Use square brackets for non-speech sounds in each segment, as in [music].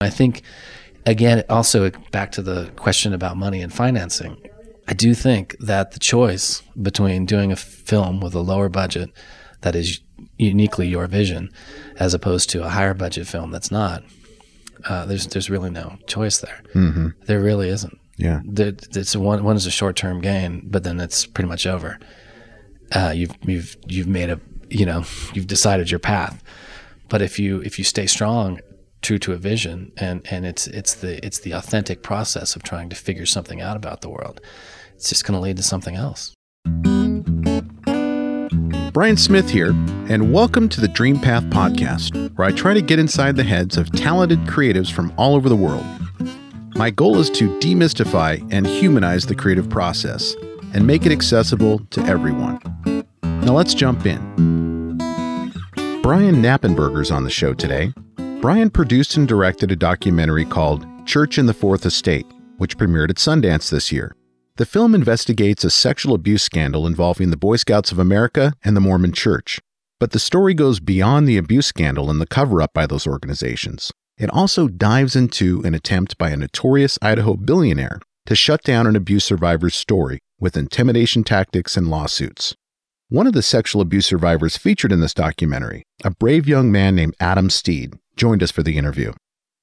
I think, again, also back to the question about money and financing. I do think that the choice between doing a film with a lower budget that is uniquely your vision, as opposed to a higher budget film that's not, uh, there's there's really no choice there. Mm-hmm. There really isn't. Yeah. There, it's one one is a short term gain, but then it's pretty much over. Uh, you've you've you've made a you know you've decided your path. But if you if you stay strong, true to a vision, and and it's it's the it's the authentic process of trying to figure something out about the world, it's just going to lead to something else. Brian Smith here, and welcome to the Dream Path podcast, where I try to get inside the heads of talented creatives from all over the world. My goal is to demystify and humanize the creative process and make it accessible to everyone. Now let's jump in. Brian Knappenberger's on the show today. Brian produced and directed a documentary called Church and the Fourth Estate, which premiered at Sundance this year. The film investigates a sexual abuse scandal involving the Boy Scouts of America and the Mormon Church. But the story goes beyond the abuse scandal and the cover up by those organizations. It also dives into an attempt by a notorious Idaho billionaire to shut down an abuse survivor's story with intimidation tactics and lawsuits. One of the sexual abuse survivors featured in this documentary, a brave young man named Adam Steed, joined us for the interview.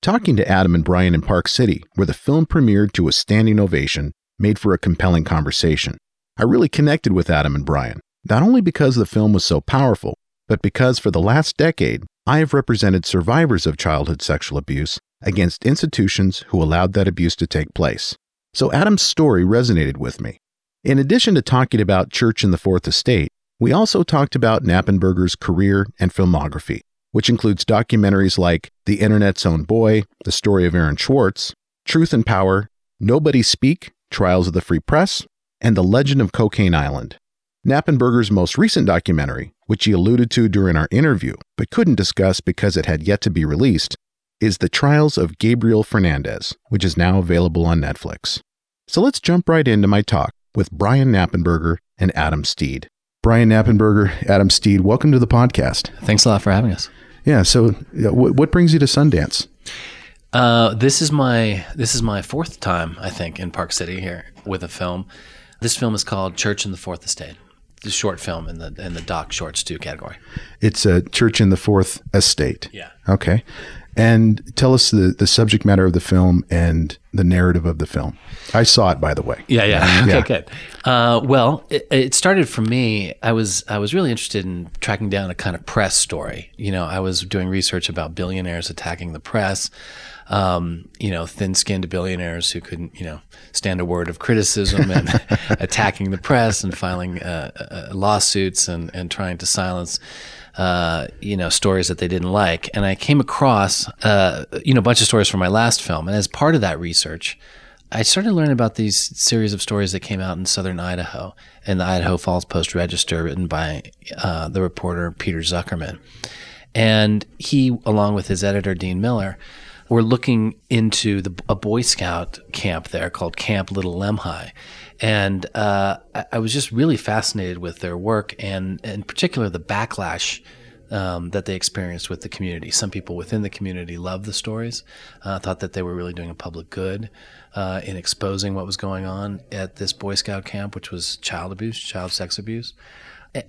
Talking to Adam and Brian in Park City, where the film premiered to a standing ovation, made for a compelling conversation. I really connected with Adam and Brian, not only because the film was so powerful, but because for the last decade, I have represented survivors of childhood sexual abuse against institutions who allowed that abuse to take place. So Adam's story resonated with me. In addition to talking about Church and the Fourth Estate, we also talked about Knappenberger's career and filmography, which includes documentaries like The Internet's Own Boy, The Story of Aaron Swartz, Truth and Power, Nobody Speak, Trials of the Free Press, and The Legend of Cocaine Island. Knappenberger's most recent documentary, which he alluded to during our interview but couldn't discuss because it had yet to be released, is The Trials of Gabriel Fernandez, which is now available on Netflix. So let's jump right into my talk with Brian Knappenberger and Adam Steed. Brian Knappenberger, Adam Steed, welcome to the podcast. Thanks a lot for having us. Yeah, so what, what brings you to Sundance? Uh, this is my this is my fourth time I think in Park City here with a film. This film is called Church and the Fourth Estate. The short film in the in the doc shorts two category. It's a church in the fourth estate. Yeah. Okay. And tell us the, the subject matter of the film and the narrative of the film. I saw it, by the way. Yeah, yeah. Okay, Yeah. good. Uh, well, it, it started for me. I was I was really interested in tracking down a kind of press story. You know, I was doing research about billionaires attacking the press. Um, you know, thin-skinned billionaires who couldn't, you know, stand a word of criticism and [laughs] attacking the press and filing uh, uh, lawsuits and and trying to silence. Uh, you know, stories that they didn't like, and I came across, uh, you know, a bunch of stories from my last film. And as part of that research, I started learning about these series of stories that came out in southern Idaho in the Idaho Falls Post Register, written by uh, the reporter Peter Zuckerman. And he, along with his editor Dean Miller, were looking into the, a Boy Scout camp there called Camp Little Lemhi. And uh, I, I was just really fascinated with their work and, in particular, the backlash um, that they experienced with the community. Some people within the community loved the stories, uh, thought that they were really doing a public good uh, in exposing what was going on at this Boy Scout camp, which was child abuse, child sex abuse.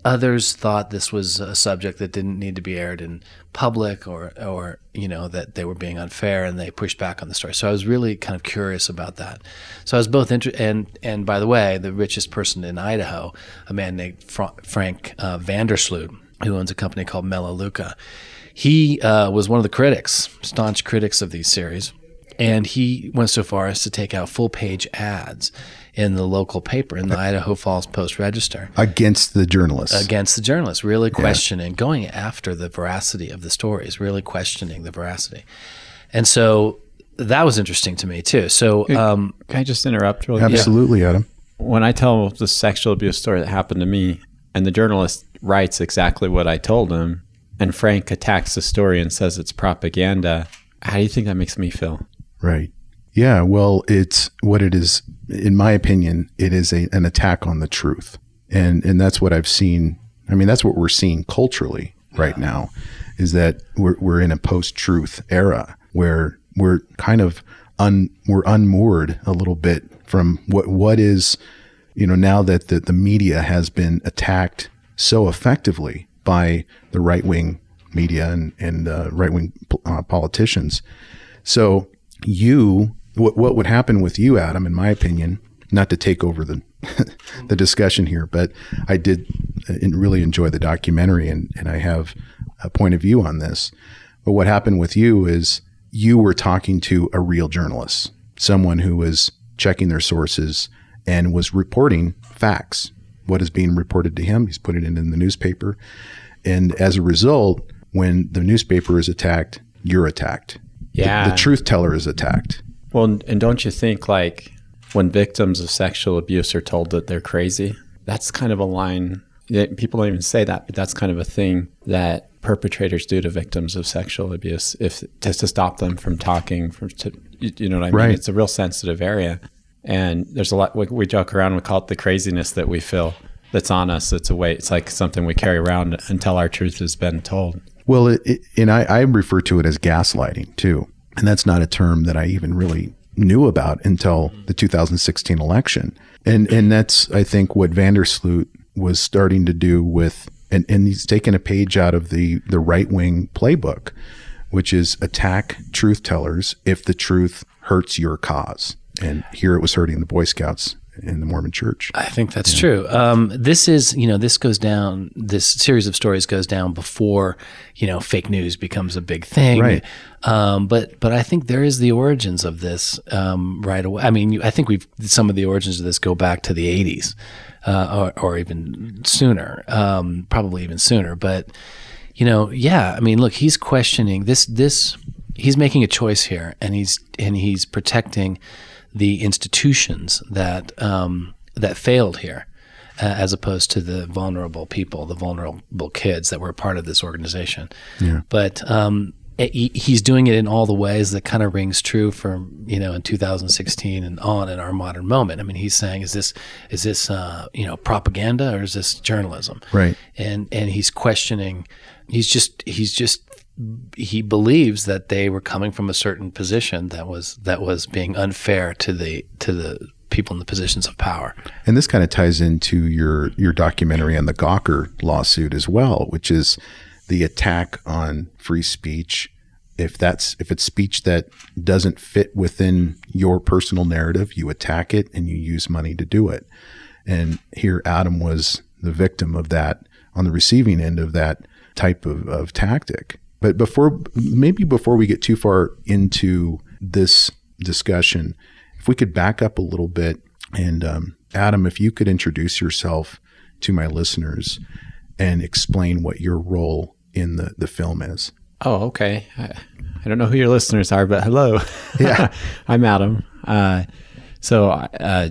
Others thought this was a subject that didn't need to be aired in public, or, or you know, that they were being unfair, and they pushed back on the story. So I was really kind of curious about that. So I was both interested, and and by the way, the richest person in Idaho, a man named Fra- Frank uh, Vandersloot, who owns a company called Melaleuca, he uh, was one of the critics, staunch critics of these series. And he went so far as to take out full page ads in the local paper, in the Idaho Falls Post Register, Against the journalists. against the journalists, really questioning, going after the veracity of the stories, really questioning the veracity. And so that was interesting to me too. So, um, Can I just interrupt really quick? Absolutely, Adam. When I tell the sexual abuse story that happened to me, and the journalist writes exactly what I told him, and Frank attacks the story and says it's propaganda, how do you think that makes me feel? Right. Yeah. Well, it's what it is. In my opinion, it is a, an attack on the truth, and and that's what I've seen. I mean, that's what we're seeing culturally right now, is that we're we're in a post-truth era where we're kind of un we're unmoored a little bit from what what is you know now that the, the media has been attacked so effectively by the right wing media and and uh, right wing uh, politicians. So you what what would happen with you, Adam, in my opinion, not to take over the [laughs] the discussion here, but I did uh, really enjoy the documentary and, and I have a point of view on this. But what happened with you is you were talking to a real journalist, someone who was checking their sources and was reporting facts. What is being reported to him, he's putting it in the newspaper. And as a result, when the newspaper is attacked, you're attacked. Yeah. The, the truth teller is attacked. Well, and don't you think like when victims of sexual abuse are told that they're crazy, that's kind of a line. People don't even say that, but that's kind of a thing that perpetrators do to victims of sexual abuse, if just to stop them from talking. From to, you know what I mean? Right. It's a real sensitive area, and there's a lot. We, we joke around. We call it the craziness that we feel that's on us. It's a way. It's like something we carry around until our truth has been told. Well, it, it, and I, I refer to it as gaslighting too, and that's not a term that I even really knew about until the 2016 election. And and that's I think what Vandersloot was starting to do with and, and he's taken a page out of the the right wing playbook, which is attack truth tellers if the truth hurts your cause. And here it was hurting the Boy Scouts in the Mormon Church. I think that's yeah. true. Um, this is, you know, this goes down. This series of stories goes down before, you know, fake news becomes a big thing. Right. Um, but but I think there is the origins of this um, right away. I mean, I think we've some of the origins of this go back to the '80s, uh, or, or, even sooner, um, probably even sooner. But you know, yeah, I mean, look, he's questioning this. This he's making a choice here, and he's and he's protecting the institutions that um, that failed here, uh, as opposed to the vulnerable people, the vulnerable kids that were part of this organization. Yeah. But um, he's doing it in all the ways that kind of rings true for you know in 2016 and on in our modern moment. I mean, he's saying, is this is this uh, you know propaganda or is this journalism? Right. And and he's questioning. He's just he's just he believes that they were coming from a certain position that was that was being unfair to the to the people in the positions of power. And this kind of ties into your your documentary on the Gawker lawsuit as well, which is the attack on free speech. If that's if it's speech that doesn't fit within your personal narrative, you attack it and you use money to do it. And here Adam was the victim of that on the receiving end of that type of, of tactic. But before, maybe before we get too far into this discussion, if we could back up a little bit, and um, Adam, if you could introduce yourself to my listeners and explain what your role in the, the film is. Oh, okay. I, I don't know who your listeners are, but hello. Yeah. [laughs] I'm Adam. Uh, so, uh,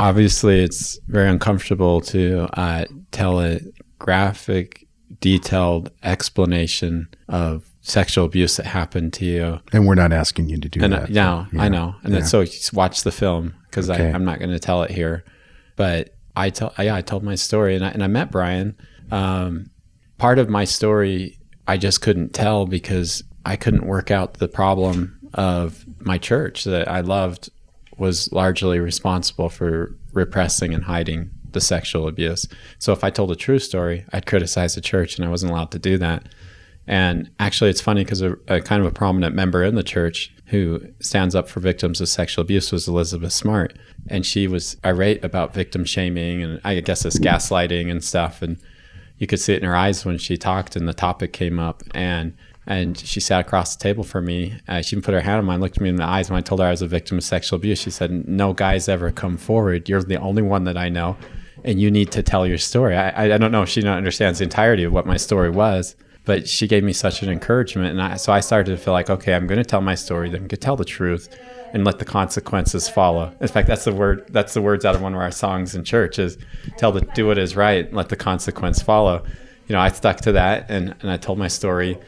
obviously, it's very uncomfortable to uh, tell a graphic detailed explanation of sexual abuse that happened to you. And we're not asking you to do and that. No, yeah. I know. And yeah. so watch the film because okay. I'm not going to tell it here. But I tell, yeah, I told my story and I, and I met Brian. Um, part of my story I just couldn't tell because I couldn't work out the problem of my church that I loved was largely responsible for repressing and hiding the sexual abuse. So if I told a true story, I'd criticize the church, and I wasn't allowed to do that. And actually, it's funny because a, a, kind of a prominent member in the church who stands up for victims of sexual abuse was Elizabeth Smart, and she was irate about victim shaming and I guess it's gaslighting and stuff. And you could see it in her eyes when she talked, and the topic came up, and and she sat across the table from me. Uh, she even put her hand on mine, looked me in the eyes. When I told her I was a victim of sexual abuse, she said, "No guy's ever come forward. You're the only one that I know." And you need to tell your story. I, I don't know if she understands the entirety of what my story was, but she gave me such an encouragement. And I, so I started to feel like, okay, I'm going to tell my story, then I'm going to tell the truth and let the consequences follow. In fact, that's the word, that's the words out of one of our songs in church is tell the, do what is right, let the consequence follow. You know, I stuck to that and, and I told my story.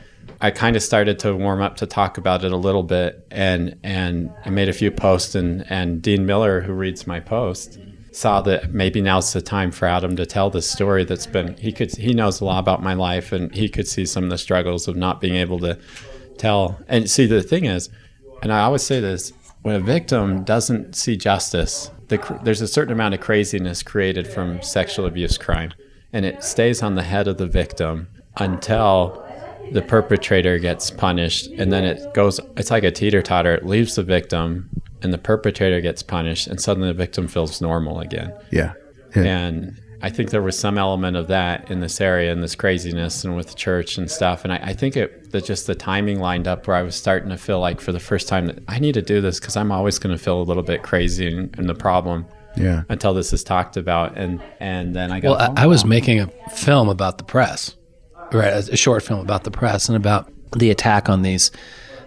I kind of started to warm up to talk about it a little bit and, and I made a few posts and, and Dean Miller, who reads my post, saw that maybe now's the time for Adam to tell this story that's been he could he knows a lot about my life and he could see some of the struggles of not being able to tell and see the thing is and I always say this when a victim doesn't see justice, the, there's a certain amount of craziness created from sexual abuse crime, and it stays on the head of the victim until the perpetrator gets punished, and then it goes. It's like a teeter totter. It leaves the victim, and the perpetrator gets punished, and suddenly the victim feels normal again. Yeah. yeah. And I think there was some element of that in this area and this craziness and with the church and stuff. And I, I think it that just the timing lined up where I was starting to feel like for the first time that I need to do this because I'm always going to feel a little bit crazy and, and the problem yeah. until this is talked about. And and then I got. Well, I, I was making a film about the press, right? A short film about the press and about the attack on these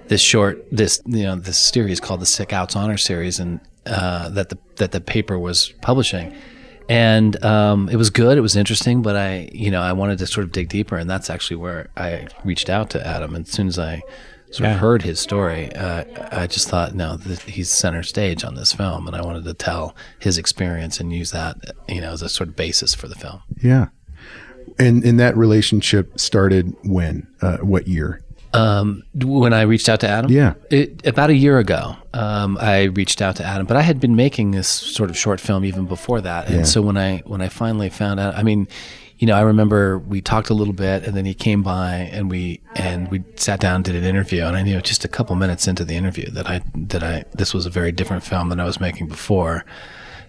this short this you know this series called the Scouts Honor Series and uh, that the that the paper was publishing and um, it was good. It was interesting, but I, you know, I wanted to sort of dig deeper, and that's actually where I reached out to Adam. And as soon as I sort Yeah. of heard his story, uh, I just thought, no, th- he's center stage on this film, and I wanted to tell his experience and use that, you know, as a sort of basis for the film. Yeah. And and that relationship started when? Uh, what year? Um, when I reached out to Adam, Yeah. it, about a year ago, um, I reached out to Adam, but I had been making this sort of short film even before that, and Yeah. so when I when I finally found out, I mean, you know, I remember we talked a little bit, and then he came by, and we and we sat down, and did an interview, and I knew just a couple minutes into the interview that I that I this was a very different film than I was making before.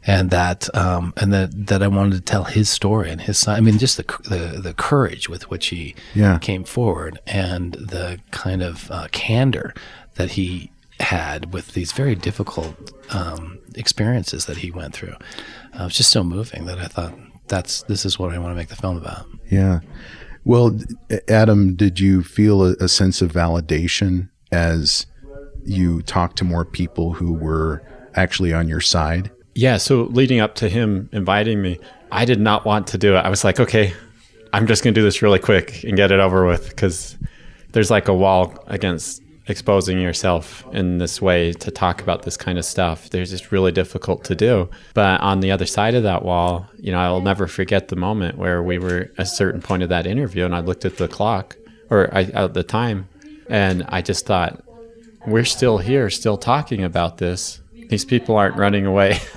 And that, um, and that, that I wanted to tell his story and his side. I mean, just the the, the courage with which he Yeah. came forward and the kind of uh, candor that he had with these very difficult um, experiences that he went through. Uh, it was just so moving that I thought that's this is what I want to make the film about. Yeah. Well, Adam, did you feel a, a sense of validation as you talked to more people who were actually on your side? Yeah, so leading up to him inviting me, I did not want to do it. I was like, okay, I'm just going to do this really quick and get it over with because there's like a wall against exposing yourself in this way to talk about this kind of stuff. There's just really difficult to do. But on the other side of that wall, you know, I'll never forget the moment where we were at a certain point of that interview and I looked at the clock or I, at the time and I just thought, we're still here, still talking about this. These people aren't running away. [laughs]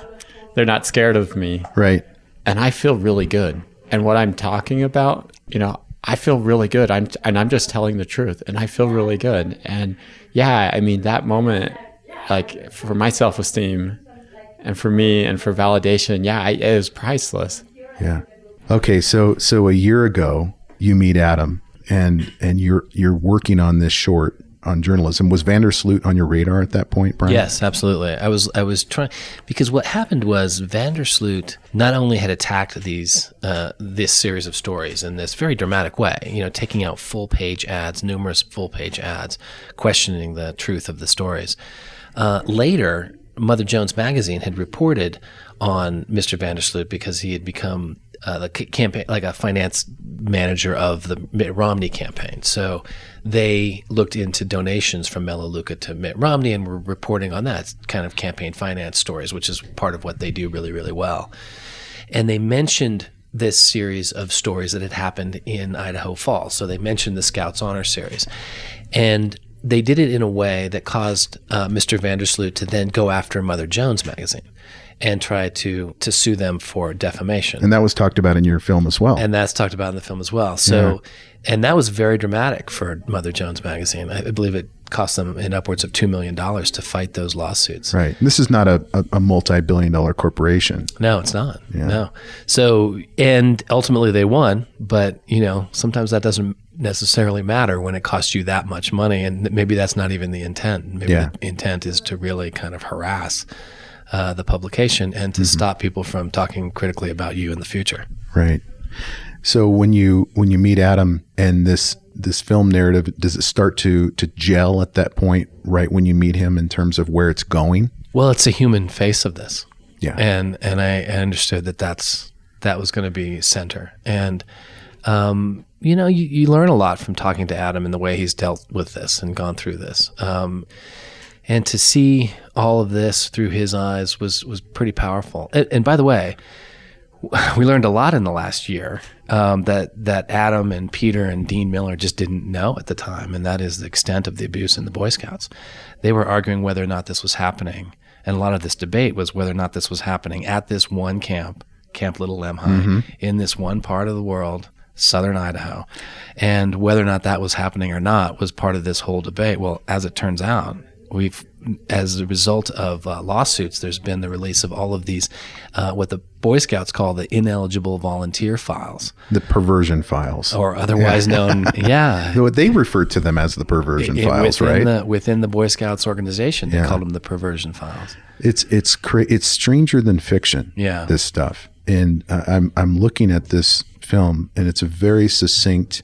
They're not scared of me. Right. And I feel really good. And what I'm talking about, you know, I feel really good. I'm and I'm just telling the truth and I feel really good. And yeah, I mean that moment like for my self-esteem and for me and for validation, yeah, I, it was priceless. Yeah. Okay. So so a year ago, you meet Adam, and and you're you're working on this short on journalism. Was Vandersloot on your radar at that point, Brian? Yes, absolutely. I was I was trying because what happened was Vandersloot not only had attacked these uh, this series of stories in this very dramatic way, you know, taking out full page ads, numerous full page ads, questioning the truth of the stories. Uh, later, Mother Jones magazine had reported on Mr. Vandersloot because he had become uh, the campaign, like a finance manager of the Mitt Romney campaign. So they looked into donations from Melaleuca to Mitt Romney and were reporting on that kind of campaign finance stories, which is part of what they do really, really well. And they mentioned this series of stories that had happened in Idaho Falls. So they mentioned the Scouts Honor Series. And they did it in a way that caused uh, Mr. Vandersloot to then go after Mother Jones magazine and try to to sue them for defamation. And that was talked about in your film as well. and that's talked about in the film as well. So, and that was very dramatic for Mother Jones magazine. I I believe it cost them in upwards of two million dollars to fight those lawsuits. right. This is not a, a, a multi-billion dollar corporation. No, it's not. No. So, and ultimately they won, but you know, sometimes that doesn't necessarily matter when it costs you that much money, and maybe that's not even the intent. Maybe Yeah. the intent is to really kind of harass uh, the publication and to stop people from talking critically about you in the future. Right. So when you when you meet Adam and this this film narrative, does it start to to gel at that point? Right when you meet him, in terms of where it's going. Well, it's a human face of this. Yeah. and and I, I understood that that's that was going to be center and um, you know you, you learn a lot from talking to adam and the way he's dealt with this and gone through this um, and to see all of this through his eyes was was pretty powerful. And, and by the way [laughs] we learned a lot in the last year um, that that Adam and Peter and Dean Miller just didn't know at the time, and that is the extent of the abuse in the Boy Scouts. They were arguing whether or not this was happening, and a lot of this debate was whether or not this was happening at this one camp, Camp Little Lemhi, in this one part of the world, southern Idaho, and whether or not that was happening or not was part of this whole debate. Well, as it turns out, we've as a result of uh, lawsuits, there's been the release of all of these, uh, what the Boy Scouts call the ineligible volunteer files, The perversion files. or otherwise known, [laughs] yeah, What they refer to them as the perversion i- files, within right? The, within the Boy Scouts organization, they Yeah. called them the perversion files. It's it's cra- it's stranger than fiction. Yeah. this stuff. And uh, I'm I'm looking at this film, and it's a very succinct,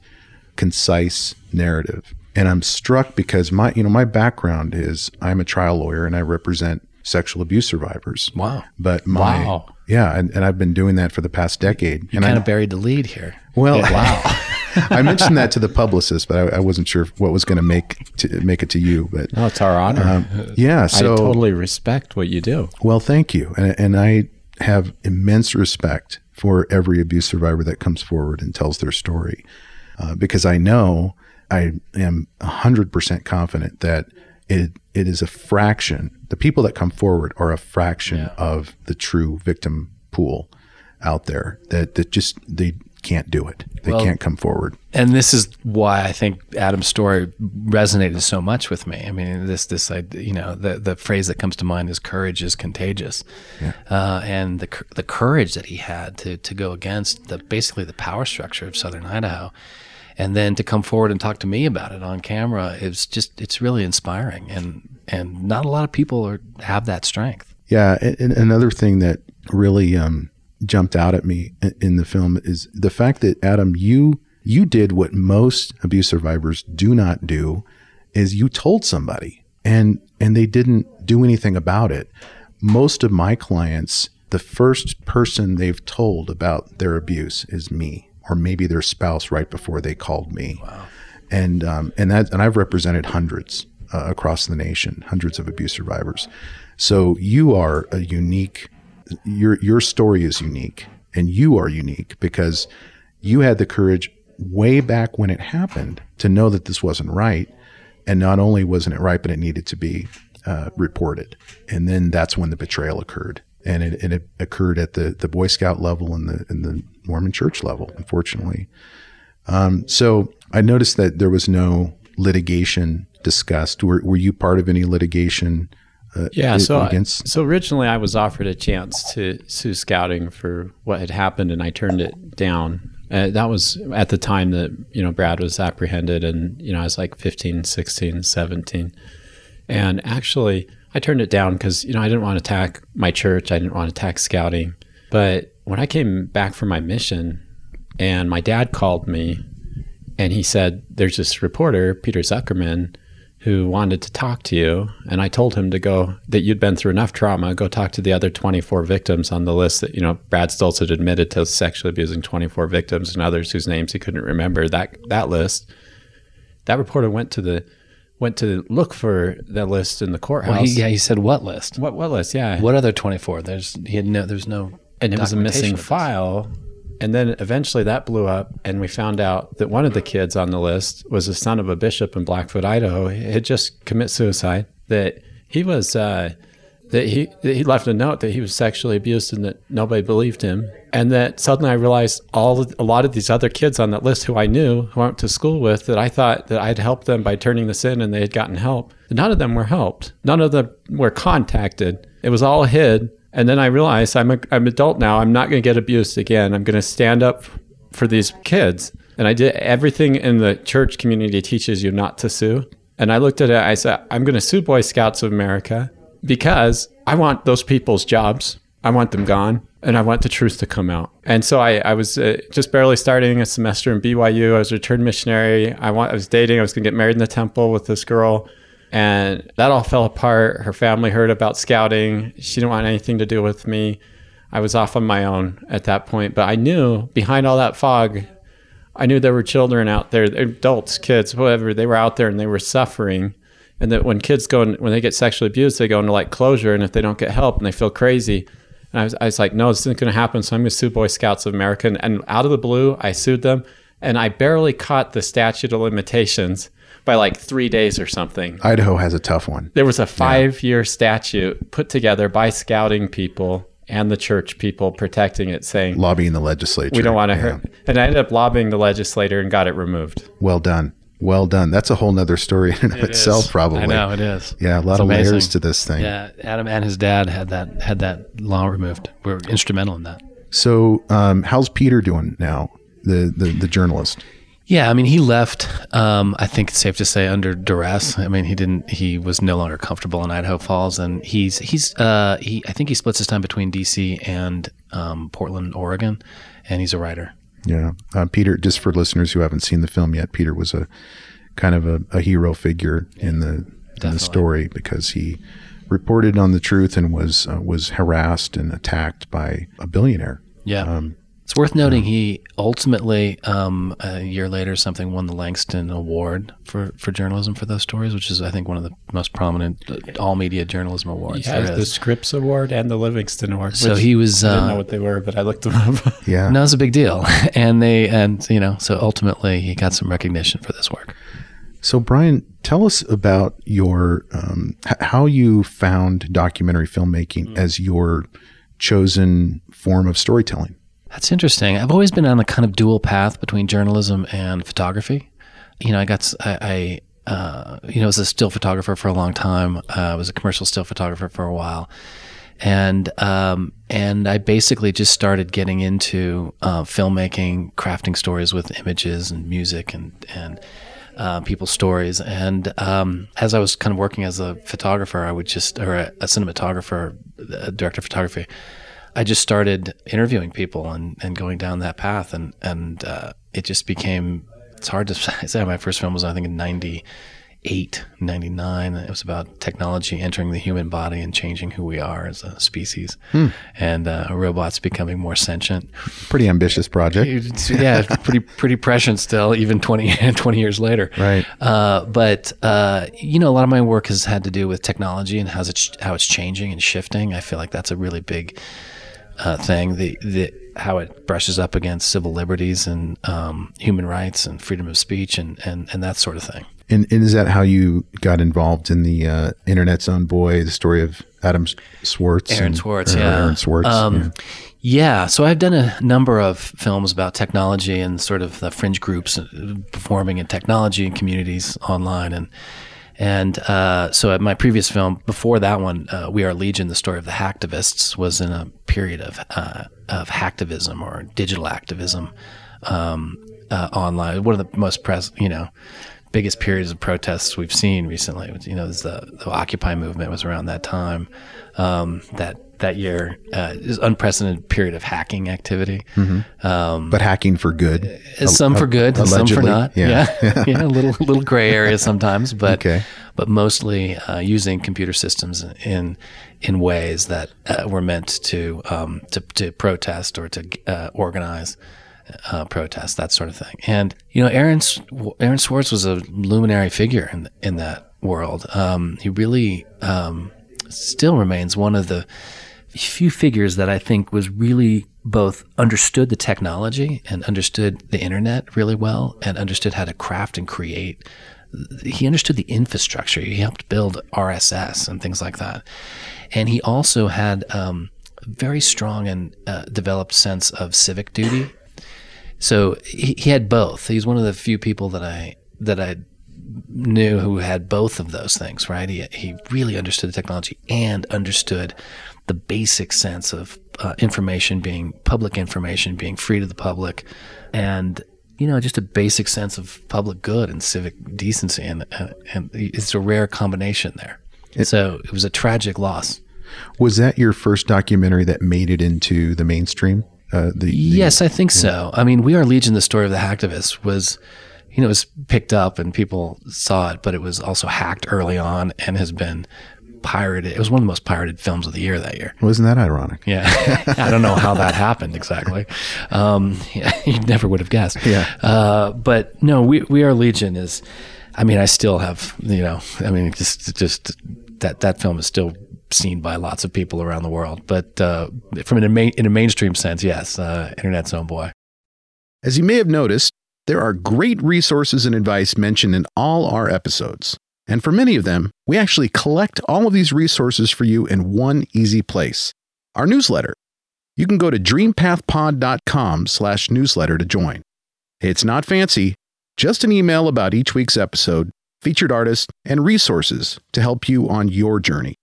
concise narrative. And I'm struck because my you know my background is I'm a trial lawyer and I represent sexual abuse survivors. Wow. But my Wow. yeah, and, and I've been doing that for the past decade. You and kind I, of buried the lead here. well, [laughs] wow. I mentioned that to the publicist, but I, I wasn't sure what was going to make to make it to you. But No, it's our honor. um, yeah, so I totally respect what you do. well, thank you. And, and I have immense respect for every abuse survivor that comes forward and tells their story uh, because I know I am 100% confident that it, it is a fraction. The people that come forward are a fraction of the true victim pool out there that, that just they can't do it. They Well- can't come forward. and this is why I think Adam's story resonated so much with me. I mean, this this I, you know the the phrase that comes to mind is "courage is contagious," uh, and the the courage that he had to to go against the basically the power structure of Southern Idaho, and then to come forward and talk to me about it on camera is just it's really inspiring, and and not a lot of people are have that strength. Yeah, and another thing that really um, jumped out at me in the film is the fact that Adam, you you did what most abuse survivors do not do, is you told somebody, and and they didn't do anything about it. Most of my clients, the first person they've told about their abuse is me, or maybe their spouse right before they called me. Wow. And um, and that and I've represented hundreds uh, across the nation, hundreds of abuse survivors. So you are a unique. Your your story is unique, and you are unique because you had the courage way back when it happened to know that this wasn't right, and not only wasn't it right, but it needed to be uh, reported. And then that's when the betrayal occurred, and it, and it occurred at the the Boy Scout level and the and the Mormon Church level, unfortunately. Um, so I noticed that there was no litigation discussed. Were, were you part of any litigation? Uh, Yeah, so I- so originally I was offered a chance to sue scouting for what had happened, and I turned it down. Uh, that was at the time that you know Brad was apprehended, and you know I was like 15, 16, 17, and actually I turned it down because you know I didn't want to attack my church, I didn't want to attack scouting. But when I came back from my mission, and my dad called me, and he said, "There's this reporter, Peter Zuckerman." who wanted to talk to you and I told him to go that you'd been through enough trauma go talk to the other 24 victims on the list that you know Brad Stowell had admitted to sexually abusing 24 victims and others whose names he couldn't remember that that list that reporter went to the went to look for that list in the courthouse Well, he, yeah, he said what list? what what list yeah What other twenty four? There's he had no. There's no. and it was a missing documentation of this. file. And then eventually that blew up, and we found out that one of the kids on the list was the son of a bishop in Blackfoot, Idaho. He had just commit suicide. That he was uh, that he that he left a note that he was sexually abused and that nobody believed him. And that suddenly I realized all a lot of these other kids on that list who I knew who I went to school with that I thought that I'd helped them by turning this in and they had gotten help. None of them were helped. None of them were contacted. It was all hid. And then I realized I'm a, I'm adult now. I'm not going to get abused again. I'm going to stand up for these kids. And I did everything in the church community teaches you not to sue. And I looked at it. I said, I'm going to sue Boy Scouts of America because I want those people's jobs. I want them gone. And I want the truth to come out. And so I, I was uh, just barely starting a semester in BYU. I was a returned missionary. I, want, I was dating. I was going to get married in the temple with this girl. And that all fell apart. Her family heard about scouting. She didn't want anything to do with me. I was off on my own at that point. But I knew behind all that fog, I knew there were children out there, adults, kids, whatever. They were out there and they were suffering. And that when kids go and when they get sexually abused, they go into like closure. And if they don't get help and they feel crazy, And I was, I was like, no, this isn't going to happen. So I'm going to sue Boy Scouts of America. And, and out of the blue, I sued them. And I barely caught the statute of limitations by like three days or something. Idaho has a tough one. There was a five year statute put together by scouting people and the church people protecting it, saying, Lobbying the legislature. we don't want to Yeah. hurt. And I ended up lobbying the legislator and got it removed. Well done. Well done. That's a whole nother story in and of itself, probably. I know it is. Yeah, a lot It's of layers to this thing. Yeah, Adam and his dad had that had that law removed. We were instrumental in that. So, um, how's Peter doing now? The, the the journalist. Yeah, I mean, he left. Um, I think it's safe to say under duress. I mean, he didn't. He was no longer comfortable in Idaho Falls, and he's he's. Uh, he I think he splits his time between D.C. and um, Portland, Oregon, and he's a writer. Yeah, uh, Peter. Just for listeners who haven't seen the film yet, Peter was a kind of a, a hero figure in the in the story because he reported on the truth and was uh, was harassed and attacked by a billionaire. Yeah. Um, it's worth noting he ultimately, um, a year later, something won the Langston Award for, for journalism for those stories, which is, I think, one of the most prominent uh, all media journalism awards. Yeah, there the. Scripps Award and the Livingston Award. So which he was. I didn't know Uh, what they were, but I looked them up. [laughs] Yeah. no, it's a big deal, [laughs] and they and you know, so ultimately he got some recognition for this work. So, Brian, tell us about your um, h- how you found documentary filmmaking as your chosen form of storytelling. That's interesting. I've always been on a kind of dual path between journalism and photography. You know, I got I uh, you know was a still photographer for a long time. Uh, I was a commercial still photographer for a while, and um, and I basically just started getting into uh, filmmaking, crafting stories with images and music and and uh, people's stories. And um, as I was kind of working as a photographer, I would just or a, a cinematographer, a director of photography. I just started interviewing people and, and going down that path, and and uh, it just became. It's hard to [laughs] say. My first film was I think in '98, '99. It was about technology entering the human body and changing who we are as a species, and uh, robots becoming more sentient. Pretty ambitious project. Yeah, pretty [laughs] pretty prescient still, even 20, [laughs] 20 years later. Right. Uh, but uh, you know, a lot of my work has had to do with technology and how's it how it's changing and shifting. I feel like that's a really big uh, thing. The the how it brushes up against civil liberties and um, human rights and freedom of speech and, and, and that sort of thing. And, and is that how you got involved in the uh, Internet's Own Boy, the story of Adam Swartz? Aaron and- Swartz, or yeah. Aaron Swartz. Um, yeah. yeah. so I've done a number of films about technology and sort of the fringe groups performing in technology and communities online, and and uh, so at my previous film before that one, uh, We Are Legion, the story of the hacktivists, was in a period of uh, of hacktivism or digital activism um, uh, online. One of the most press, you know. Biggest periods of protests we've seen recently. You know, the, the Occupy movement was around that time. Um, that that year uh, is unprecedented period of hacking activity. Um, but hacking for good. some for good, and some for not. yeah. yeah, [laughs] [laughs] yeah, a little little gray area sometimes, but Okay. but mostly uh, using computer systems in in ways that uh, were meant to um, to to protest or to uh, organize. Uh, protest, that sort of thing, and you know, Aaron Aaron Swartz was a luminary figure in in that world. Um, he really um, still remains one of the few figures that I think was really both understood the technology and understood the internet really well and understood how to craft and create. He understood the infrastructure. He helped build RSS and things like that. And he also had um, a very strong and uh, developed sense of civic duty. So he, he had both. He's one of the few people that I that I knew who had both of those things, right? He, he really understood the technology and understood the basic sense of uh, information being public information being free to the public and you know just a basic sense of public good and civic decency and and, and it's a rare combination there so it was a tragic loss Was that your first documentary that made it into the mainstream? Uh, the, the- Yes, I think so. I mean, We Are Legion, the story of the hacktivists, was, you know, it was picked up and people saw it, but it was also hacked early on and has been pirated. It was one of the most pirated films of the year that year. wasn't that ironic? Yeah, [laughs] I don't know how that happened exactly. Um, [laughs] yeah, you never would have guessed. Yeah. uh, but no, we we are Legion is. I mean, I still have you know. I mean, just just that that film is still seen by lots of people around the world. But uh, from an, in a mainstream sense, yes, uh, internet's own boy. As you may have noticed, there are great resources and advice mentioned in all our episodes. And for many of them, we actually collect all of these resources for you in one easy place our newsletter. You can go to dreampathpod.com slash newsletter to join. It's not fancy, just an email about each week's episode, featured artists, and resources to help you on your journey.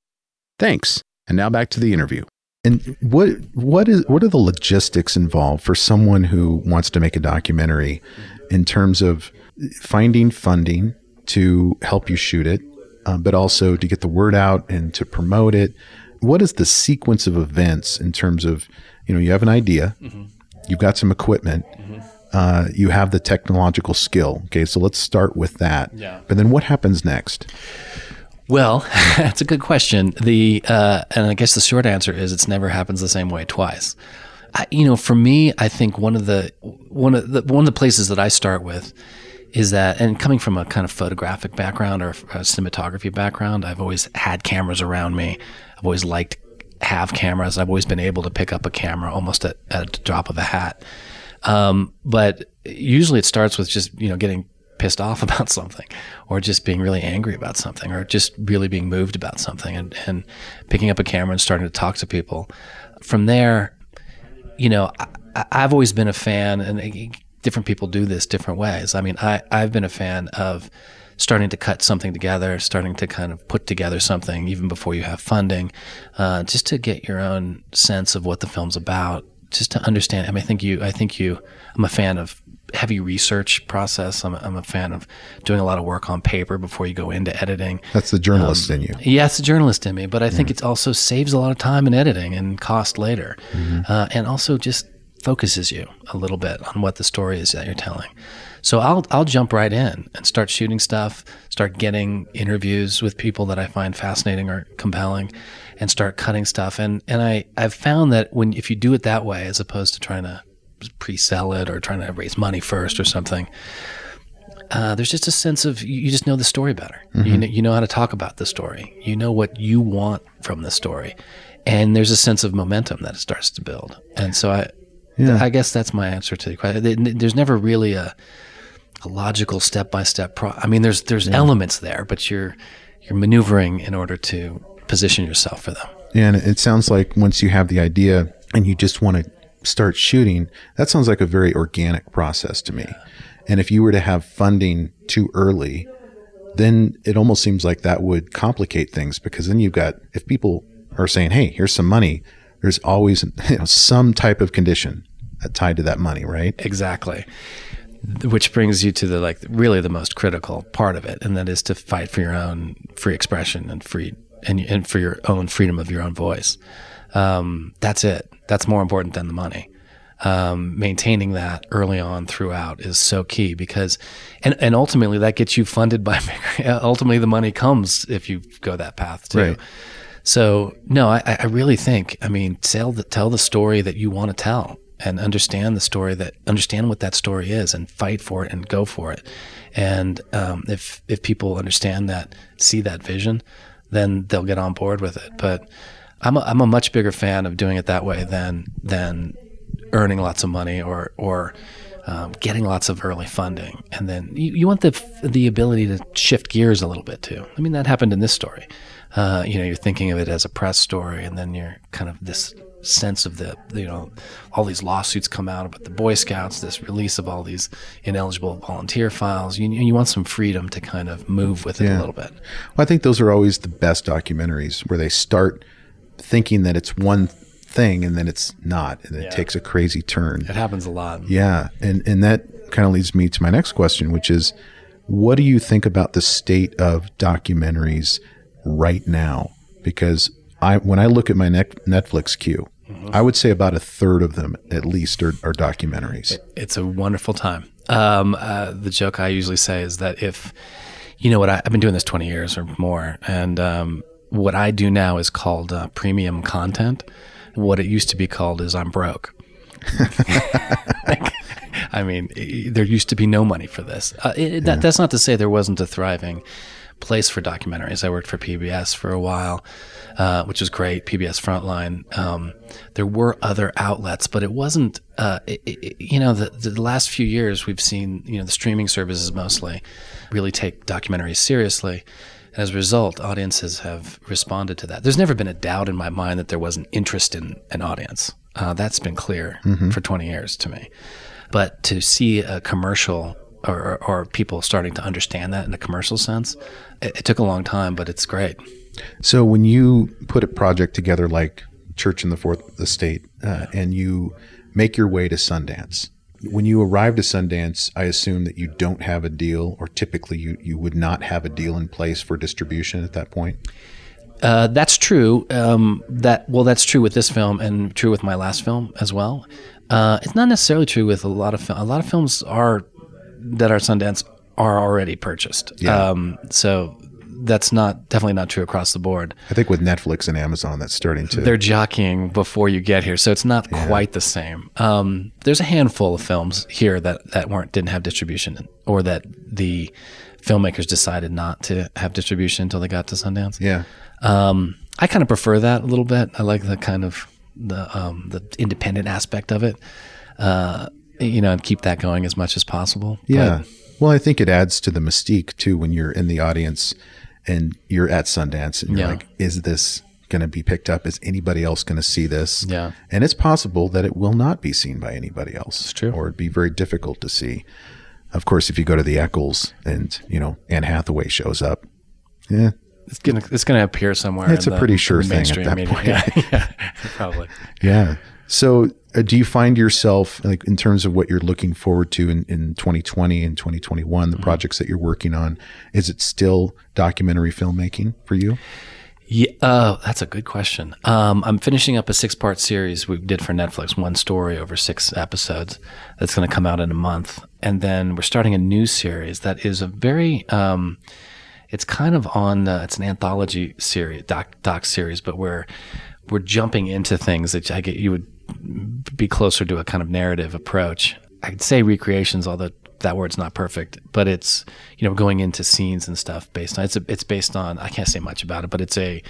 Thanks. And now back to the interview. And what what is what are the logistics involved for someone who wants to make a documentary in terms of finding funding to help you shoot it, uh, but also to get the word out and to promote it? What is the sequence of events in terms of you know you have an idea, mm-hmm. you've got some equipment, mm-hmm. uh, you have the technological skill. Okay, so let's start with that. Yeah. But then what happens next? Well, [laughs] that's a good question. The uh, and I guess the short answer is it's never happens the same way twice. I, you know, for me, I think one of the one of the one of the places that I start with is that, and coming from a kind of photographic background or a cinematography background, I've always had cameras around me. I've always liked have cameras. I've always been able to pick up a camera almost at, at a drop of a hat. Um, but usually it starts with just you know getting pissed off [laughs] about something or just being really angry about something or just really being moved about something and, and picking up a camera and starting to talk to people. From there, you know, I, have always been a fan, and different people do this different ways. I mean, I, I've been a fan of starting to cut something together, starting to kind of put together something even before you have funding, uh, just to get your own sense of what the film's about, just to understand. I mean, I think you, I think you, I'm a fan of heavy research process. I'm, I'm a fan of doing a lot of work on paper before you go into editing. That's the journalist um, in you. Yeah, it's the journalist in me, but I think mm-hmm. it also saves a lot of time in editing and cost later, mm-hmm. uh, and also just focuses you a little bit on what the story is that you're telling. So I'll I'll jump right in and start shooting stuff, start getting interviews with people that I find fascinating or compelling, and start cutting stuff. And and I I've found that when if you do it that way, as opposed to trying to pre-sell it or trying to raise money first or something. Uh, there's just a sense of you just know the story better. Mm-hmm. You know, you know how to talk about the story. You know what you want from the story, and there's a sense of momentum that it starts to build. And so I, yeah. I guess that's my answer to the question. There's never really a, a logical step by step. Pro- I mean, there's there's yeah. elements there, but you're you're maneuvering in order to position yourself for them. Yeah, and it sounds like once you have the idea and you just want to start shooting, that sounds like a very organic process to me. And if you were to have funding too early, then it almost seems like that would complicate things because then you've got, if people are saying, hey, here's some money, there's always [laughs] you know, some type of condition tied to that money, right? Exactly. Which brings you to the like really the most critical part of it, and that is to fight for your own free expression and free and, and for your own freedom of your own voice. Um, that's it. That's more important than the money. Um, maintaining that early on throughout is so key because, and, and ultimately that gets you funded by, [laughs] ultimately the money comes if you go that path too. Right. So no, I, I really think, I mean, tell the, tell the story that you want to tell and understand the story that understand what that story is and fight for it and go for it. And um, if if people understand that, see that vision, then they'll get on board with it. But I'm a, I'm a much bigger fan of doing it that way than than earning lots of money or or um, getting lots of early funding, and then you, you want the the ability to shift gears a little bit too. I mean, that happened in this story. Uh, you know, you're thinking of it as a press story, and then you're kind of this sense of the you know all these lawsuits come out about the Boy Scouts, this release of all these ineligible volunteer files. You you want some freedom to kind of move with it yeah. a little bit. Well, I think those are always the best documentaries where they start thinking that it's one thing and then it's not and it yeah. takes a crazy turn. It happens a lot. Yeah. And and that kind of leads me to my next question, which is what do you think about the state of documentaries right now? Because I when I look at my Netflix queue, mm-hmm. I would say about a third of them at least are, are documentaries. It, it's a wonderful time. Um, uh, the joke I usually say is that if you know what I, have been doing this 20 years or more, and um, what I do now is called uh, premium content. What it used to be called is I'm broke. [laughs] [laughs] I mean, there used to be no money for this. Uh, it, that, That's not to say there wasn't a thriving place for documentaries. I worked for PBS for a while, uh, which was great. PBS Frontline. Um, there were other outlets, but it wasn't. Uh, it, it, you know, the, the last few years we've seen you know the streaming services mostly really take documentaries seriously. And as a result, audiences have responded to that. There's never been a doubt in my mind that there was an interest in an audience. Uh, that's been clear for 20 years to me. But to see a commercial or, or, people starting to understand that in a commercial sense, it, it took a long time, but it's great. So when you put a project together like Church and the Fourth Estate, uh, and you make your way to Sundance, when you arrive to Sundance, I assume that you don't have a deal, or typically you, you would not have a deal in place for distribution at that point. Uh, that's true. Um, that well, that's true with this film, and true with my last film as well. Uh, it's not necessarily true with a lot of fil- a lot of films are that are Sundance are already purchased. Yeah. Um, so that's not definitely not true across the board. I think with Netflix and Amazon, that's starting to. They're jockeying before you get here, so it's not quite the same. Um, there's a handful of films here that that weren't didn't have distribution, or that the filmmakers decided not to have distribution until they got to Sundance. yeah. Um, I kind of prefer that a little bit. I like the kind of the um, the independent aspect of it. Uh, you know, and keep that going as much as possible. Yeah. well, I think it adds to the mystique too when you're in the audience and you're at Sundance and you're Yeah. like, is this going to be picked up? Is anybody else going to see this? Yeah. And it's possible that it will not be seen by anybody else. It's true. Or it'd be very difficult to see. Of course, if you go to the Eccles and, you know, Anne Hathaway shows up, yeah, It's gonna it's gonna appear somewhere. It's a the- pretty sure thing at that media. point. Yeah, [laughs] yeah, probably. Yeah. So, uh, do you find yourself like in terms of what you're looking forward to in, in 2020 and 2021, the Mm-hmm. projects that you're working on? Is it still documentary filmmaking for you? Yeah, uh, that's a good question. Um, I'm finishing up a six part series we did for Netflix, one story over six episodes. That's going to come out in a month, and then we're starting a new series that is a very. Um, it's kind of on. Uh, it's an anthology series, doc doc series, but we're we're jumping into things that I get you would be closer to a kind of narrative approach. I'd say recreations, although that word's not perfect, but it's you know going into scenes and stuff based on it's a, it's based on I can't say much about it, but it's a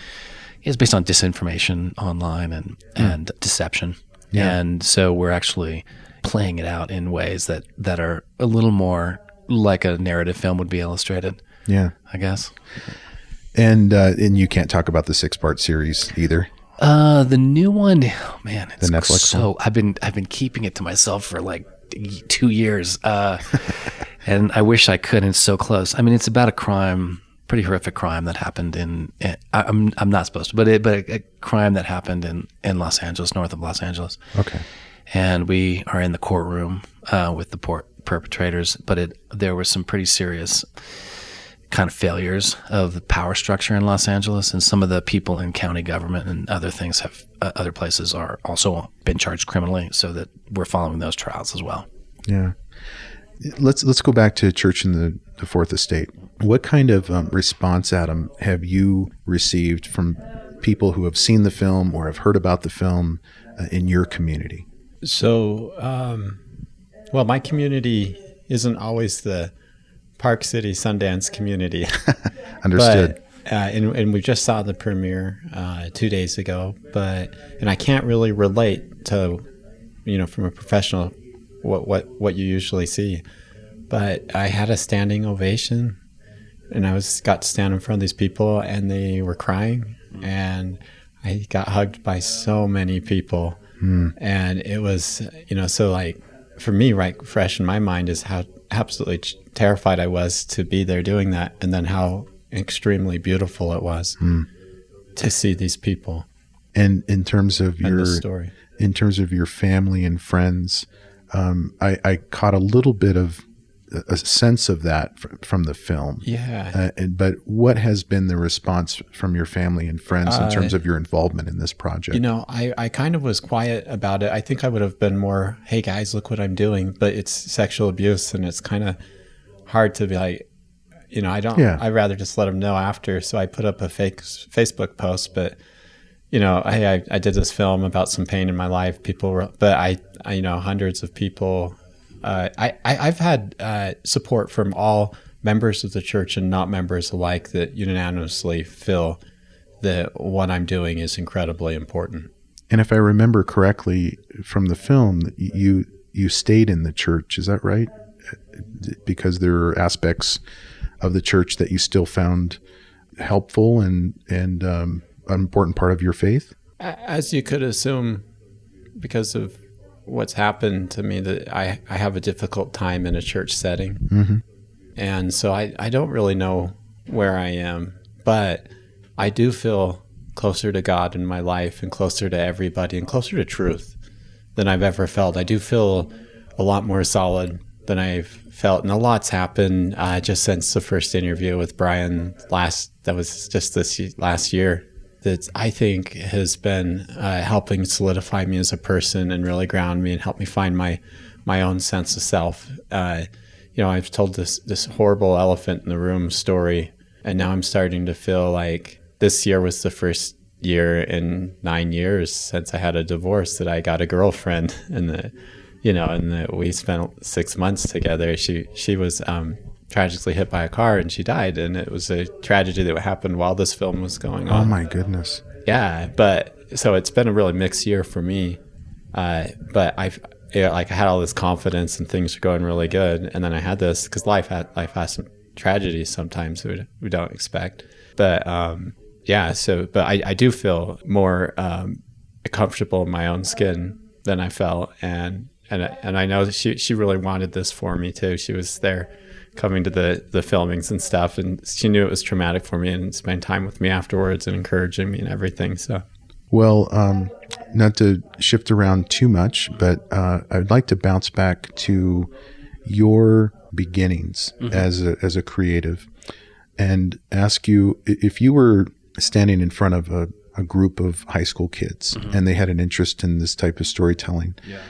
it's based on disinformation online and and deception, and so we're actually playing it out in ways that that are a little more like a narrative film would be illustrated, Yeah. I guess. And uh, and you can't talk about the six part series either. Uh, the new one, oh man, it's Netflix so I've been I've been keeping it to myself for like two years, uh, [laughs] and I wish I could. And it's so close. I mean, it's about a crime, pretty horrific crime that happened in. I- I'm I'm not supposed to, but it, but a, a crime that happened in in Los Angeles, north of Los Angeles, Okay. and we are in the courtroom uh, with the por- perpetrators. But it there were some pretty serious kind of failures of the power structure in Los Angeles, and some of the people in county government and other things have uh, other places are also been charged criminally, so that we're following those trials as well. Yeah. Let's let's go back to Church and the, the Fourth Estate. What kind of um, response, Adam, have you received from people who have seen the film or have heard about the film uh, in your community? So, um, well, my community isn't always the Park City Sundance community, [laughs] Understood. but uh, and, and we just saw the premiere uh, two days ago. But and I can't really relate to, you know, from a professional, what what what you usually see. But I had a standing ovation, and I was got to stand in front of these people, and they were crying, and I got hugged by so many people, and it was you know so like for me right fresh in my mind is how absolutely ch- terrified I was to be there doing that, and then how extremely beautiful it was to see these people and in terms of your story. in terms of your family and friends, um, I, I caught a little bit of a- sense of that fr- from the film. Yeah. Uh, and, but what has been the response from your family and friends in terms of your involvement in this project? You know, I, I kind of was quiet about it. I think I would have been more, hey guys, look what I'm doing. But it's sexual abuse and it's kind of hard to be like, you know, I don't, Yeah. I'd rather just let them know after. So I put up a fake Facebook post, but, you know, hey, I, I did this film about some pain in my life. People were, but I, I you know, hundreds of people. Uh, I, I, I've had uh, support from all members of the church and not members alike that unanimously feel that what I'm doing is incredibly important. And if I remember correctly from the film, you you stayed in the church. Is that right? Because there are aspects of the church that you still found helpful and and um, an important part of your faith. As you could assume, because of what's happened to me, that I I have a difficult time in a church setting, mm-hmm. and so I I don't really know where I am, but I do feel closer to God in my life and closer to everybody and closer to truth than I've ever felt. I do feel a lot more solid than I've felt, and a lot's happened uh, just since the first interview with Brian last. That was just this last year. That I think has been uh, helping solidify me as a person and really ground me and help me find my my own sense of self. Uh, you know, I've told this this horrible elephant in the room story, and now I'm starting to feel like this year was the first year in nine years since I had a divorce that I got a girlfriend [laughs] and that you know and the, we spent six months together she she was um, tragically hit by a car and she died and it was a tragedy that happened while this film was going on. oh my goodness. Yeah but so it's been a really mixed year for me uh, but I've you know, like I had all this confidence and things were going really good and then I had this because life had life has some tragedies sometimes we, we don't expect. But um, yeah, so but I, I do feel more um, comfortable in my own skin than I felt, and and and I know she she really wanted this for me too. She was there coming to the the filmings and stuff, and she knew it was traumatic for me, and spent time with me afterwards and encouraging me and everything. So. Well, um, not to shift around too much, but uh, I'd like to bounce back to your beginnings mm-hmm. as a, as a creative and ask you if you were standing in front of a, a group of high school kids mm-hmm. and they had an interest in this type of storytelling. Yeah.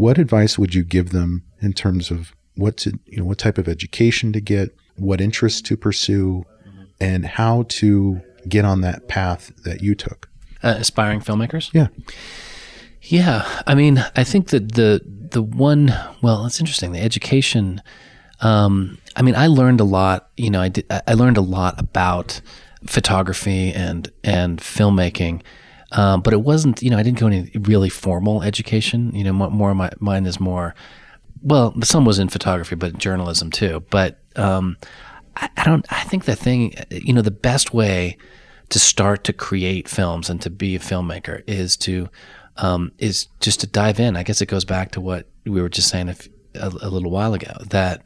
What advice would you give them in terms of what to, you know, what type of education to get, what interests to pursue, and how to get on that path that you took? Uh, aspiring filmmakers? Yeah. Yeah. I mean, I think that the, the one, well, it's interesting. The education, um, I mean, I learned a lot, you know, I did, I learned a lot about, photography and and filmmaking. Um, but it wasn't, you know, I didn't go any really formal education. You know, more, my mine is more, well, some was in photography, but journalism too. But um, I, I don't. I think the thing, you know, the best way to start to create films and to be a filmmaker is to um, is just to dive in. I guess it goes back to what we were just saying a, a, a little while ago that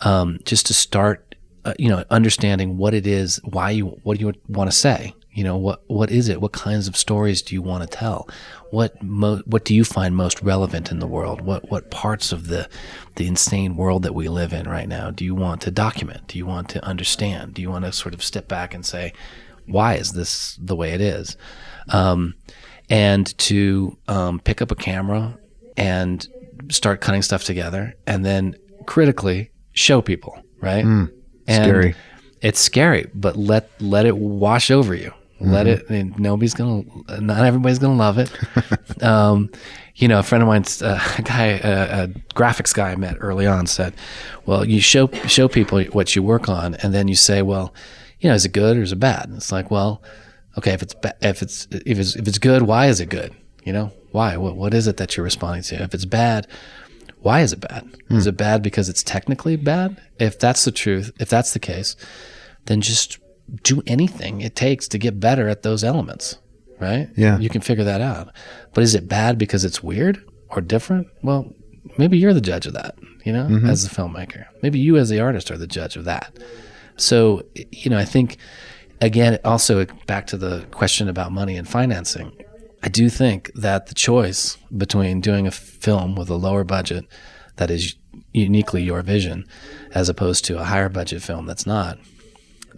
um, just to start uh, you know, understanding what it is, why you, what do you want to say? You know, what, what is it? What kinds of stories do you want to tell? What, mo- what do you find most relevant in the world? What, what parts of the, the insane world that we live in right now do you want to document? Do you want to understand? Do you want to sort of step back and say, why is this the way it is? Um, and to um, pick up a camera and start cutting stuff together and then critically show people, right? Mm. And scary. It's scary, but let let it wash over you. Mm-hmm. Let it. I mean, nobody's gonna. Not everybody's gonna love it. [laughs] um, you know, a friend of mine's uh, a guy, a, a, graphics guy I met early on said, "Well, you show show people what you work on, and then you say, well, you know, is it good or is it bad?" And it's like, well, okay, if it's ba- if it's if it's if it's good, why is it good? You know, why? What what is it that you're responding to? If it's bad, why is it bad? Mm. Is it bad because it's technically bad? If that's the truth, if that's the case, then just do anything it takes to get better at those elements, right? Yeah. You can figure that out. But is it bad because it's weird or different? Well, maybe you're the judge of that, you know, mm-hmm. as the filmmaker. Maybe you as the artist are the judge of that. So, you know, I think again also back to the question about money and financing I do think that the choice between doing a film with a lower budget that is uniquely your vision, as opposed to a higher budget film that's not,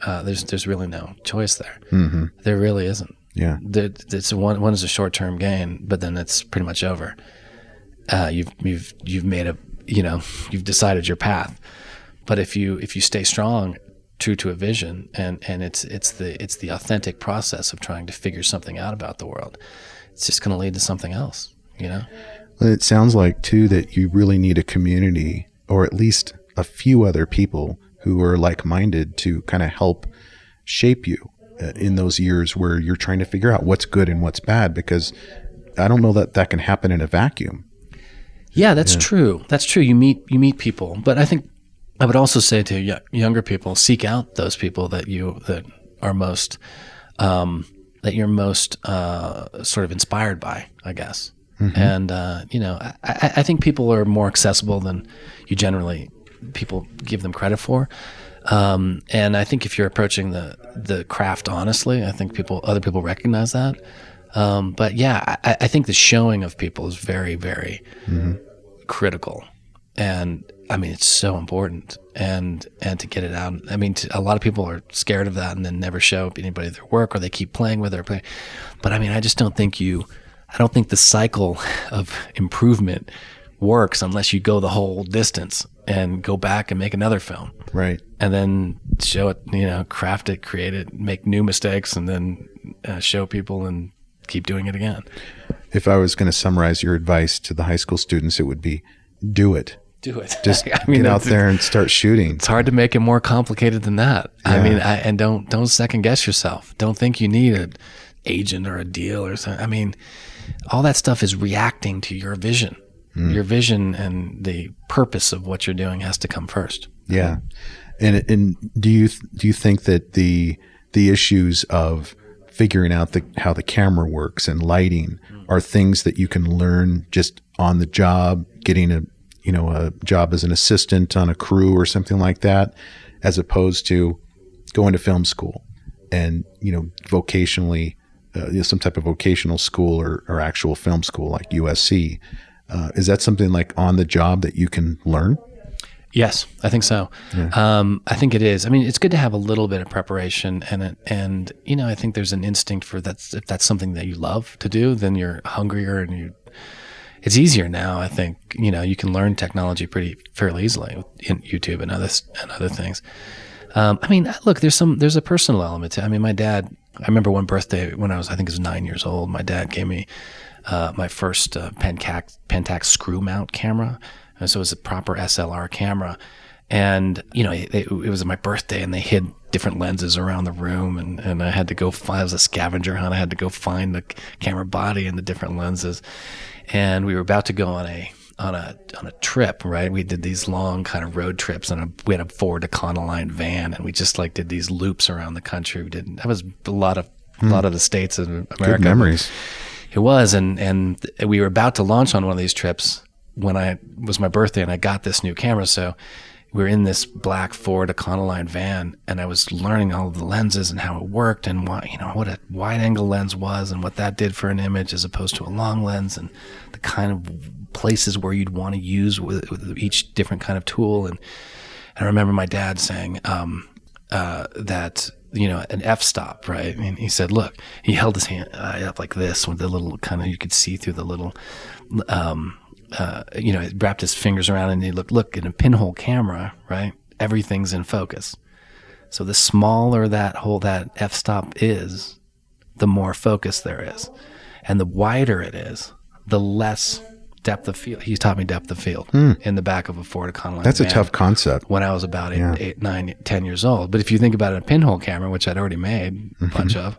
uh, there's there's really no choice there. Mm-hmm. There really isn't. Yeah, it's one one is a short term gain, but then it's pretty much over. Uh, you've you've you've made a you know you've decided your path. But if you if you stay strong true to a vision and and it's it's the it's the authentic process of trying to figure something out about the world it's just going to lead to something else, you know? It sounds like, too, that you really need a community or at least a few other people who are like-minded to kind of help shape you uh, in those years where you're trying to figure out what's good and what's bad because I don't know that that can happen in a vacuum. Yeah, that's true. That's true. You meet you meet people, but I think I would also say to y- younger people, seek out those people that you that are most um, that you're most uh, sort of inspired by. I guess, and uh, you know, I, I I think people are more accessible than you generally people give them credit for. Um, and I think if you're approaching the the craft honestly, I think people other people recognize that. Um, but yeah, I, I think the showing of people is very, very critical, and I mean it's so important, and and to get it out. I mean, to, a lot of people are scared of that and then never show anybody their work, or they keep playing with it. Or. But I mean, I just don't think you. I don't think the cycle [laughs] of improvement works unless you go the whole distance and go back and make another film Right. and then show it, you know, craft it, create it, make new mistakes, and then uh, show people and keep doing it again. If I was going to summarize your advice to the high school students, it would be do it. Do it. [laughs] Just I mean, get out there and start shooting. It's hard to make it more complicated than that. I mean, I, and don't don't second guess yourself. Don't think you need an agent or a deal or something. I mean, all that stuff is reacting to your vision. Your vision and the purpose of what you're doing has to come first. Yeah, and and do you do you think that the the issues of figuring out the how the camera works and lighting are things that you can learn just on the job, getting a you know a job as an assistant on a crew or something like that, as opposed to going to film school and you know vocationally uh, you know, some type of vocational school or, or actual film school like USC. Uh, is that something like on the job that you can learn? Yes, I think so. Um, I think it is. I mean, it's good to have a little bit of preparation, and it, and you know, I think there's an instinct for that. if that's something that you love to do, then you're hungrier and you. It's easier now. I think you know you can learn technology pretty fairly easily with in YouTube and other and other things. Um, I mean, look, there's some there's a personal element to. I mean, my dad. I remember one birthday when I was I think it was nine years old. My dad gave me uh, my first uh, Pentax, Pentax screw mount camera. And so it was a proper SLR camera. And, you know, it, it was my birthday and they hid different lenses around the room. And, and I had to go find, it was a scavenger hunt. I had to go find the camera body and the different lenses. And we were about to go on a, on a, on a trip, right? We did these long kind of road trips and we had a Ford Econoline van and we just like did these loops around the country. We did, that was a lot of, a lot of the states in America. Good memories. It was, and and we were about to launch on one of these trips when I was my birthday, and I got this new camera. So we were in this black Ford Econoline van, and I was learning all the lenses and how it worked, and what you know what a wide angle lens was, and what that did for an image as opposed to a long lens, and the kind of places where you'd want to use with, with each different kind of tool. And, and I remember my dad saying um, uh, that you know, an f stop, right? And he said, "Look," he held his hand up like this with the little kind of you could see through the little, um, uh, you know, wrapped his fingers around and he looked, look, in a pinhole camera, right? Everything's in focus. So the smaller that hole that f stop is, the more focus there is, and the wider it is, the less depth of field. He taught me depth of field hmm. in the back of a Ford Econoline. That's a tough concept. when I was about eight, eight, nine, ten years old. But if you think about it, a pinhole camera, which I'd already made a mm-hmm. bunch of,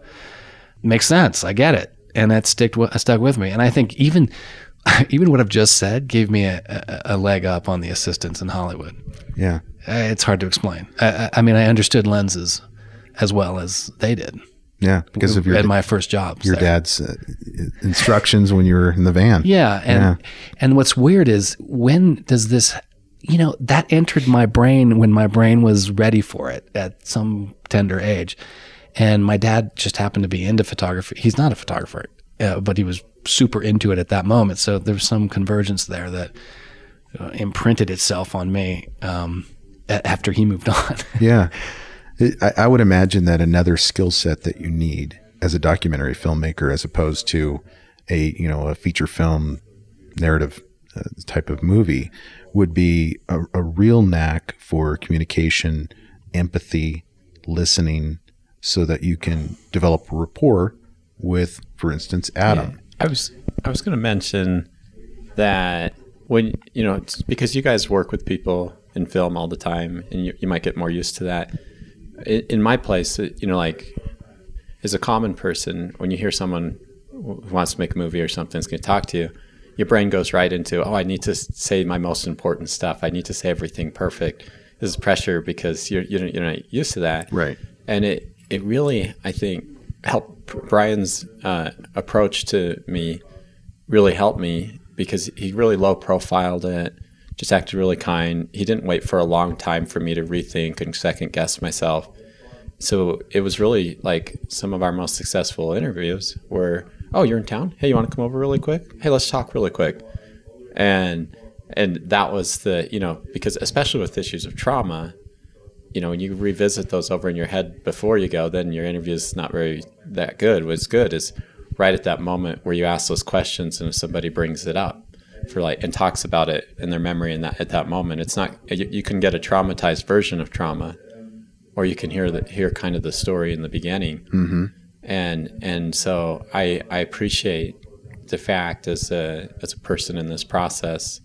makes sense. I get it, and that stick uh, stuck with me. And I think even [laughs] even what I've just said gave me a, a, a leg up on the assistants in Hollywood. Yeah. Uh, It's hard to explain. I- I mean, I understood lenses as well as they did Yeah. Because of your at my first jobs. your there. dad's uh, instructions when you were in the van. Yeah, and Yeah. and what's weird is when does this you know, that entered my brain when my brain was ready for it at some tender age. And my dad just happened to be into photography. He's not a photographer, uh, but he was super into it at that moment. So there was some convergence there that uh, imprinted itself on me um, after he moved [laughs] on. Yeah. I, I would imagine that another skill set that you need as a documentary filmmaker, as opposed to a you know a feature film narrative uh, type of movie, would be a, a real knack for communication, empathy, listening, so that you can develop rapport with, for instance, Adam. I was I was going to mention that when you know it's because you guys work with people in film all the time, and you, you might get more used to that. In, my place, you know, like as a common person, when you hear someone who wants to make a movie or something is going to talk to you, your brain goes right into, oh, I need to say my most important stuff. I need to say everything perfect. This is pressure because you're you're, you're not used to that, Right. and it it really I think helped Brian's uh, approach to me really helped me because he really low profiled it, just acted really kind. He didn't wait for a long time for me to rethink and second guess myself. So it was really like some of our most successful interviews were, oh, you're in town? Hey, you want to come over really quick? Hey, let's talk really quick. And and that was the, you know, because especially with issues of trauma, you know, when you revisit those over in your head before you go, then your interview is not very that good. What's good is right at that moment where you ask those questions and if somebody brings it up for like and talks about it in their memory in that at that moment, it's not you, you can get a traumatized version of trauma, or you can hear the hear kind of the story in the beginning, mm-hmm. and and so I I appreciate the fact as a as a person in this process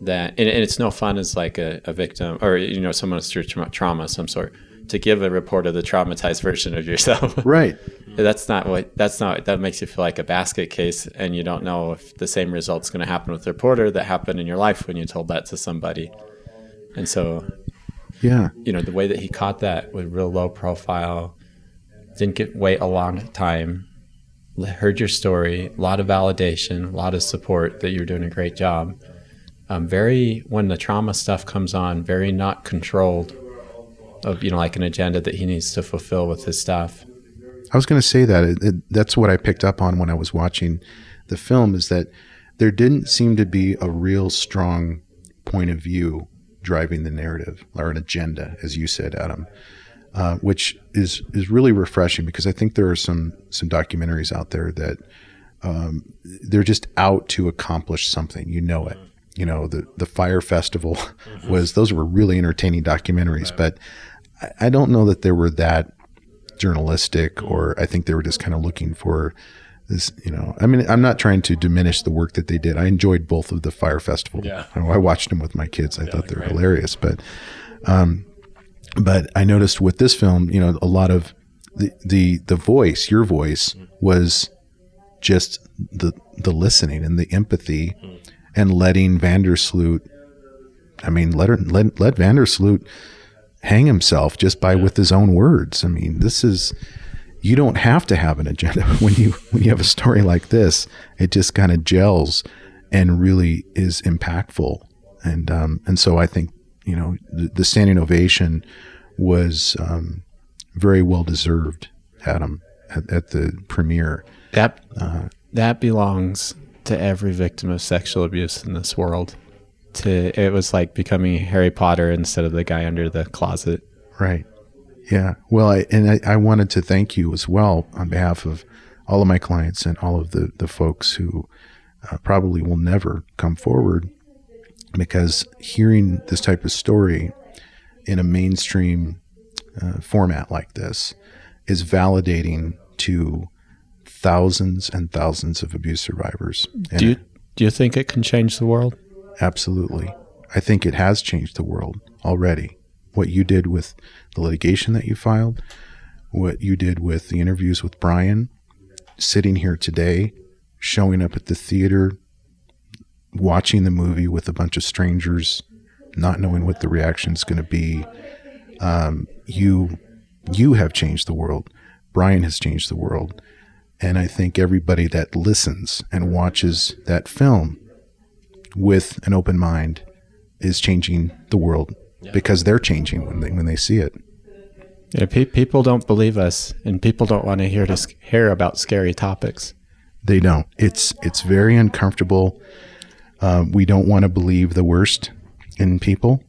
that and, and it's no fun as like a, a victim or you know someone with tra- trauma of some sort to give a report of the traumatized version of yourself [laughs] Right. that's not what that's not that makes you feel like a basket case and you don't know if the same result's going to happen with the reporter that happened in your life when you told that to somebody and so Yeah. you know the way that he caught that with real low profile didn't get wait a long time heard your story a lot of validation a lot of support that you're doing a great job um, very when the trauma stuff comes on very not controlled of you know like an agenda that he needs to fulfill with his staff. I was going to say that it, it, that's what I picked up on when I was watching the film is that there didn't seem to be a real strong point of view driving the narrative or an agenda, as you said, Adam, uh, which is is really refreshing because I think there are some some documentaries out there that um, they're just out to accomplish something. You know it. You know the the Fyre Festival [laughs] was those were really entertaining documentaries, but I, don't know that they were that journalistic or I think they were just kind of looking for this, you know, I mean, I'm not trying to diminish the work that they did. I enjoyed both of the Fyre Festival. Yeah. I, watched them with my kids. I thought they were hilarious, but, um, but I noticed with this film, you know, a lot of the, the, the voice, your voice was just the, the listening and the empathy and letting Vandersloot, I mean, let her, let, let Vandersloot hang himself just by with his own words. I mean, this is you don't have to have an agenda [laughs] when you when you have a story like this. It just kind of gels and really is impactful. And um, and so I think you know the, the standing ovation was um, very well deserved. Adam at, at the premiere. That that belongs to every victim of sexual abuse in this world. To it was like becoming Harry Potter instead of the guy under the closet. Right. Yeah. Well, I, and I, I wanted to thank you as well on behalf of all of my clients and all of the, the folks who uh, probably will never come forward because hearing this type of story in a mainstream uh, format like this is validating to thousands and thousands of abuse survivors. Do you do you think it can change the world? Absolutely. I think it has changed the world already. What you did with the litigation that you filed, what you did with the interviews with Brian, sitting here today, showing up at the theater, watching the movie with a bunch of strangers, not knowing what the reaction is going to be. Um, you, you have changed the world. Brian has changed the world. And I think everybody that listens and watches that film with an open mind is changing the world because they're changing when they when they see it. Yeah, pe- people don't believe us, and people don't want to hear to sc- hear about scary topics. They don't. It's it's very uncomfortable. Uh, we don't want to believe the worst in people,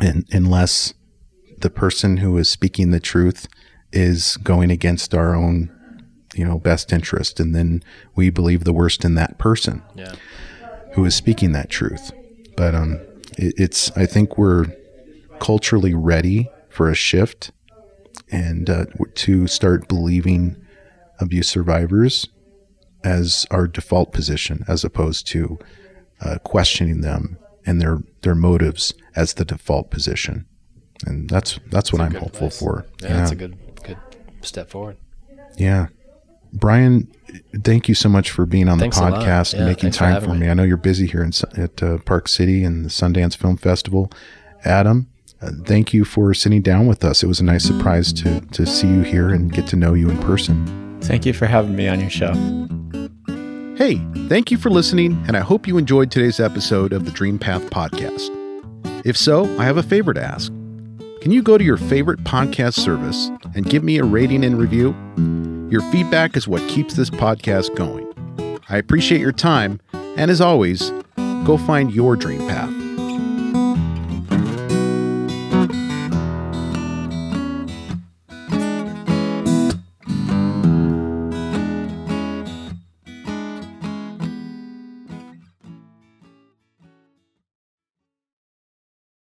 and unless the person who is speaking the truth is going against our own, you know, best interest, and then we believe the worst in that person Yeah. Who is speaking that truth. But um, it, it's I think we're culturally ready for a shift and uh, to start believing abuse survivors as our default position, as opposed to uh, questioning them and their their motives as the default position. And that's that's what I'm hopeful advice. for. Yeah, that's a good good step forward. Yeah. Brian, thank you so much for being on Thanks the podcast and making time for me. me. I know you're busy here in, at uh, Park City and the Sundance Film Festival. Adam, uh, thank you for sitting down with us. It was a nice surprise to, to see you here and get to know you in person. Thank you for having me on your show. Hey, thank you for listening, and I hope you enjoyed today's episode of the Dream Path podcast. If so, I have a favor to ask. Can you go to your favorite podcast service and give me a rating and review? Your feedback is what keeps this podcast going. I appreciate your time, and as always, go find your dream path.